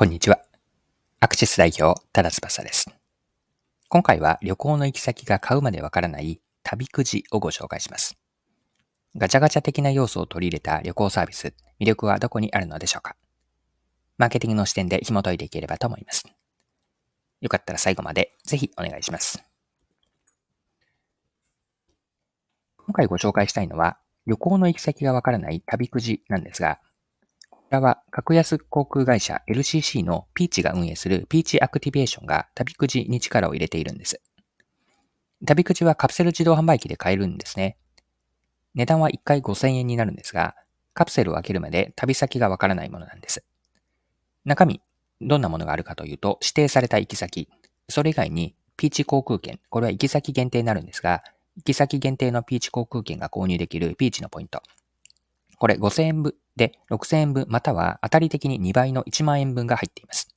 こんにちは。アクシス代表、ただ翼です。今回は旅行の行き先が買うまでわからない旅くじをご紹介します。ガチャガチャ的な要素を取り入れた旅行サービス、魅力はどこにあるのでしょうかマーケティングの視点で紐解いていければと思います。よかったら最後までぜひお願いします。今回ご紹介したいのは、旅行の行き先がわからない旅くじなんですが、こちらは格安航空会社 LCC のピーチが運営するピーチアクティベーションが旅くじに力を入れているんです。旅くじはカプセル自動販売機で買えるんですね。値段は1回5000円になるんですが、カプセルを開けるまで旅先がわからないものなんです。中身、どんなものがあるかというと、指定された行き先、それ以外にピーチ航空券、これは行き先限定になるんですが、行き先限定のピーチ航空券が購入できるピーチのポイント。これ5000円分で6000円分または当たり的に2倍の1万円分が入っています。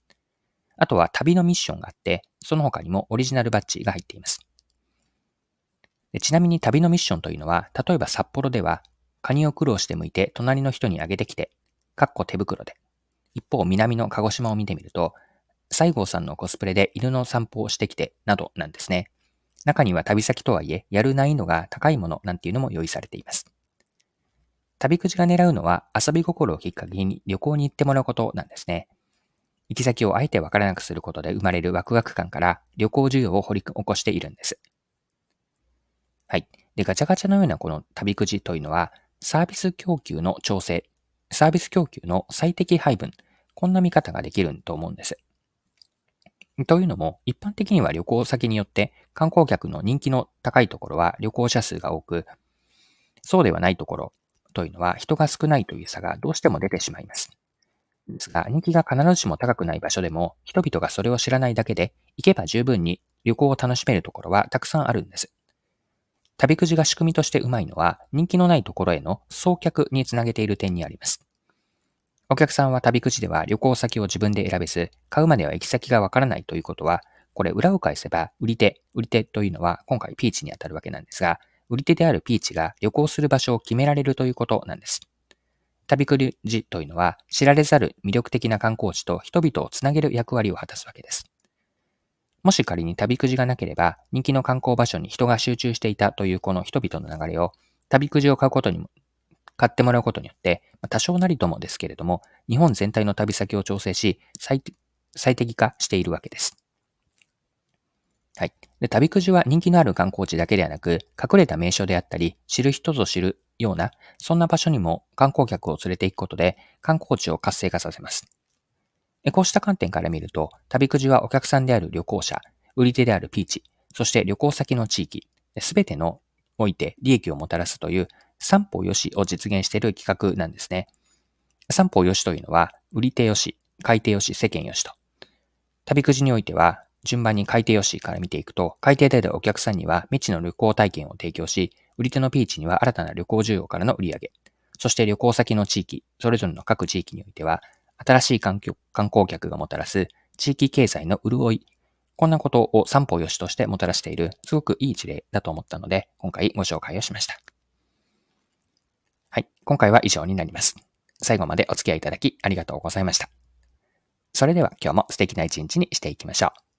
あとは旅のミッションがあって、その他にもオリジナルバッジが入っています。でちなみに旅のミッションというのは、例えば札幌では、カニを苦労して剥いて隣の人にあげてきて、かっこ手袋で。一方、南の鹿児島を見てみると、西郷さんのコスプレで犬の散歩をしてきて、などなんですね。中には旅先とはいえ、やる難易度が高いものなんていうのも用意されています。旅くじが狙うのは遊び心をきっかけに旅行に行ってもらうことなんですね。行き先をあえてわからなくすることで生まれるワクワク感から旅行需要を掘り起こしているんです。はい。で、ガチャガチャのようなこの旅くじというのは、サービス供給の調整、サービス供給の最適配分、こんな見方ができると思うんです。というのも、一般的には旅行先によって観光客の人気の高いところは旅行者数が多く、そうではないところ、というのは人が少ないという差がどうしても出てしまいます。ですが、人気が必ずしも高くない場所でも、人々がそれを知らないだけで、行けば十分に旅行を楽しめるところはたくさんあるんです。旅くじが仕組みとしてうまいのは、人気のないところへの送客につなげている点にあります。お客さんは旅くじでは旅行先を自分で選べず、買うまでは行き先がわからないということは、これ裏を返せば、売り手、売り手というのは今回ピーチにあたるわけなんですが、売り手であるピーチが旅行する場所を決められるということなんです。旅くじというのは知られざる魅力的な観光地と人々をつなげる役割を果たすわけです。もし仮に旅くじがなければ人気の観光場所に人が集中していたというこの人々の流れを旅くじを買うことにも、買ってもらうことによって、多少なりともですけれども、日本全体の旅先を調整し、最適化しているわけです。はい。で、旅くじは人気のある観光地だけではなく、隠れた名所であったり、知る人ぞ知るような、そんな場所にも観光客を連れて行くことで、観光地を活性化させます。こうした観点から見ると、旅くじはお客さんである旅行者、売り手であるピーチ、そして旅行先の地域、すべてのおいて利益をもたらすという三方よしを実現している企画なんですね。三方よしというのは、売り手よし、買い手よし、世間よしと。旅くじにおいては、順番に海底よしから見ていくと、海底ででお客さんには未知の旅行体験を提供し、売り手のピーチには新たな旅行需要からの売り上げ、そして旅行先の地域、それぞれの各地域においては、新しい観光客がもたらす地域経済の潤い、こんなことを三方よしとしてもたらしている、すごくいい事例だと思ったので、今回ご紹介をしました。はい、今回は以上になります。最後までお付き合いいただきありがとうございました。それでは今日も素敵な一日にしていきましょう。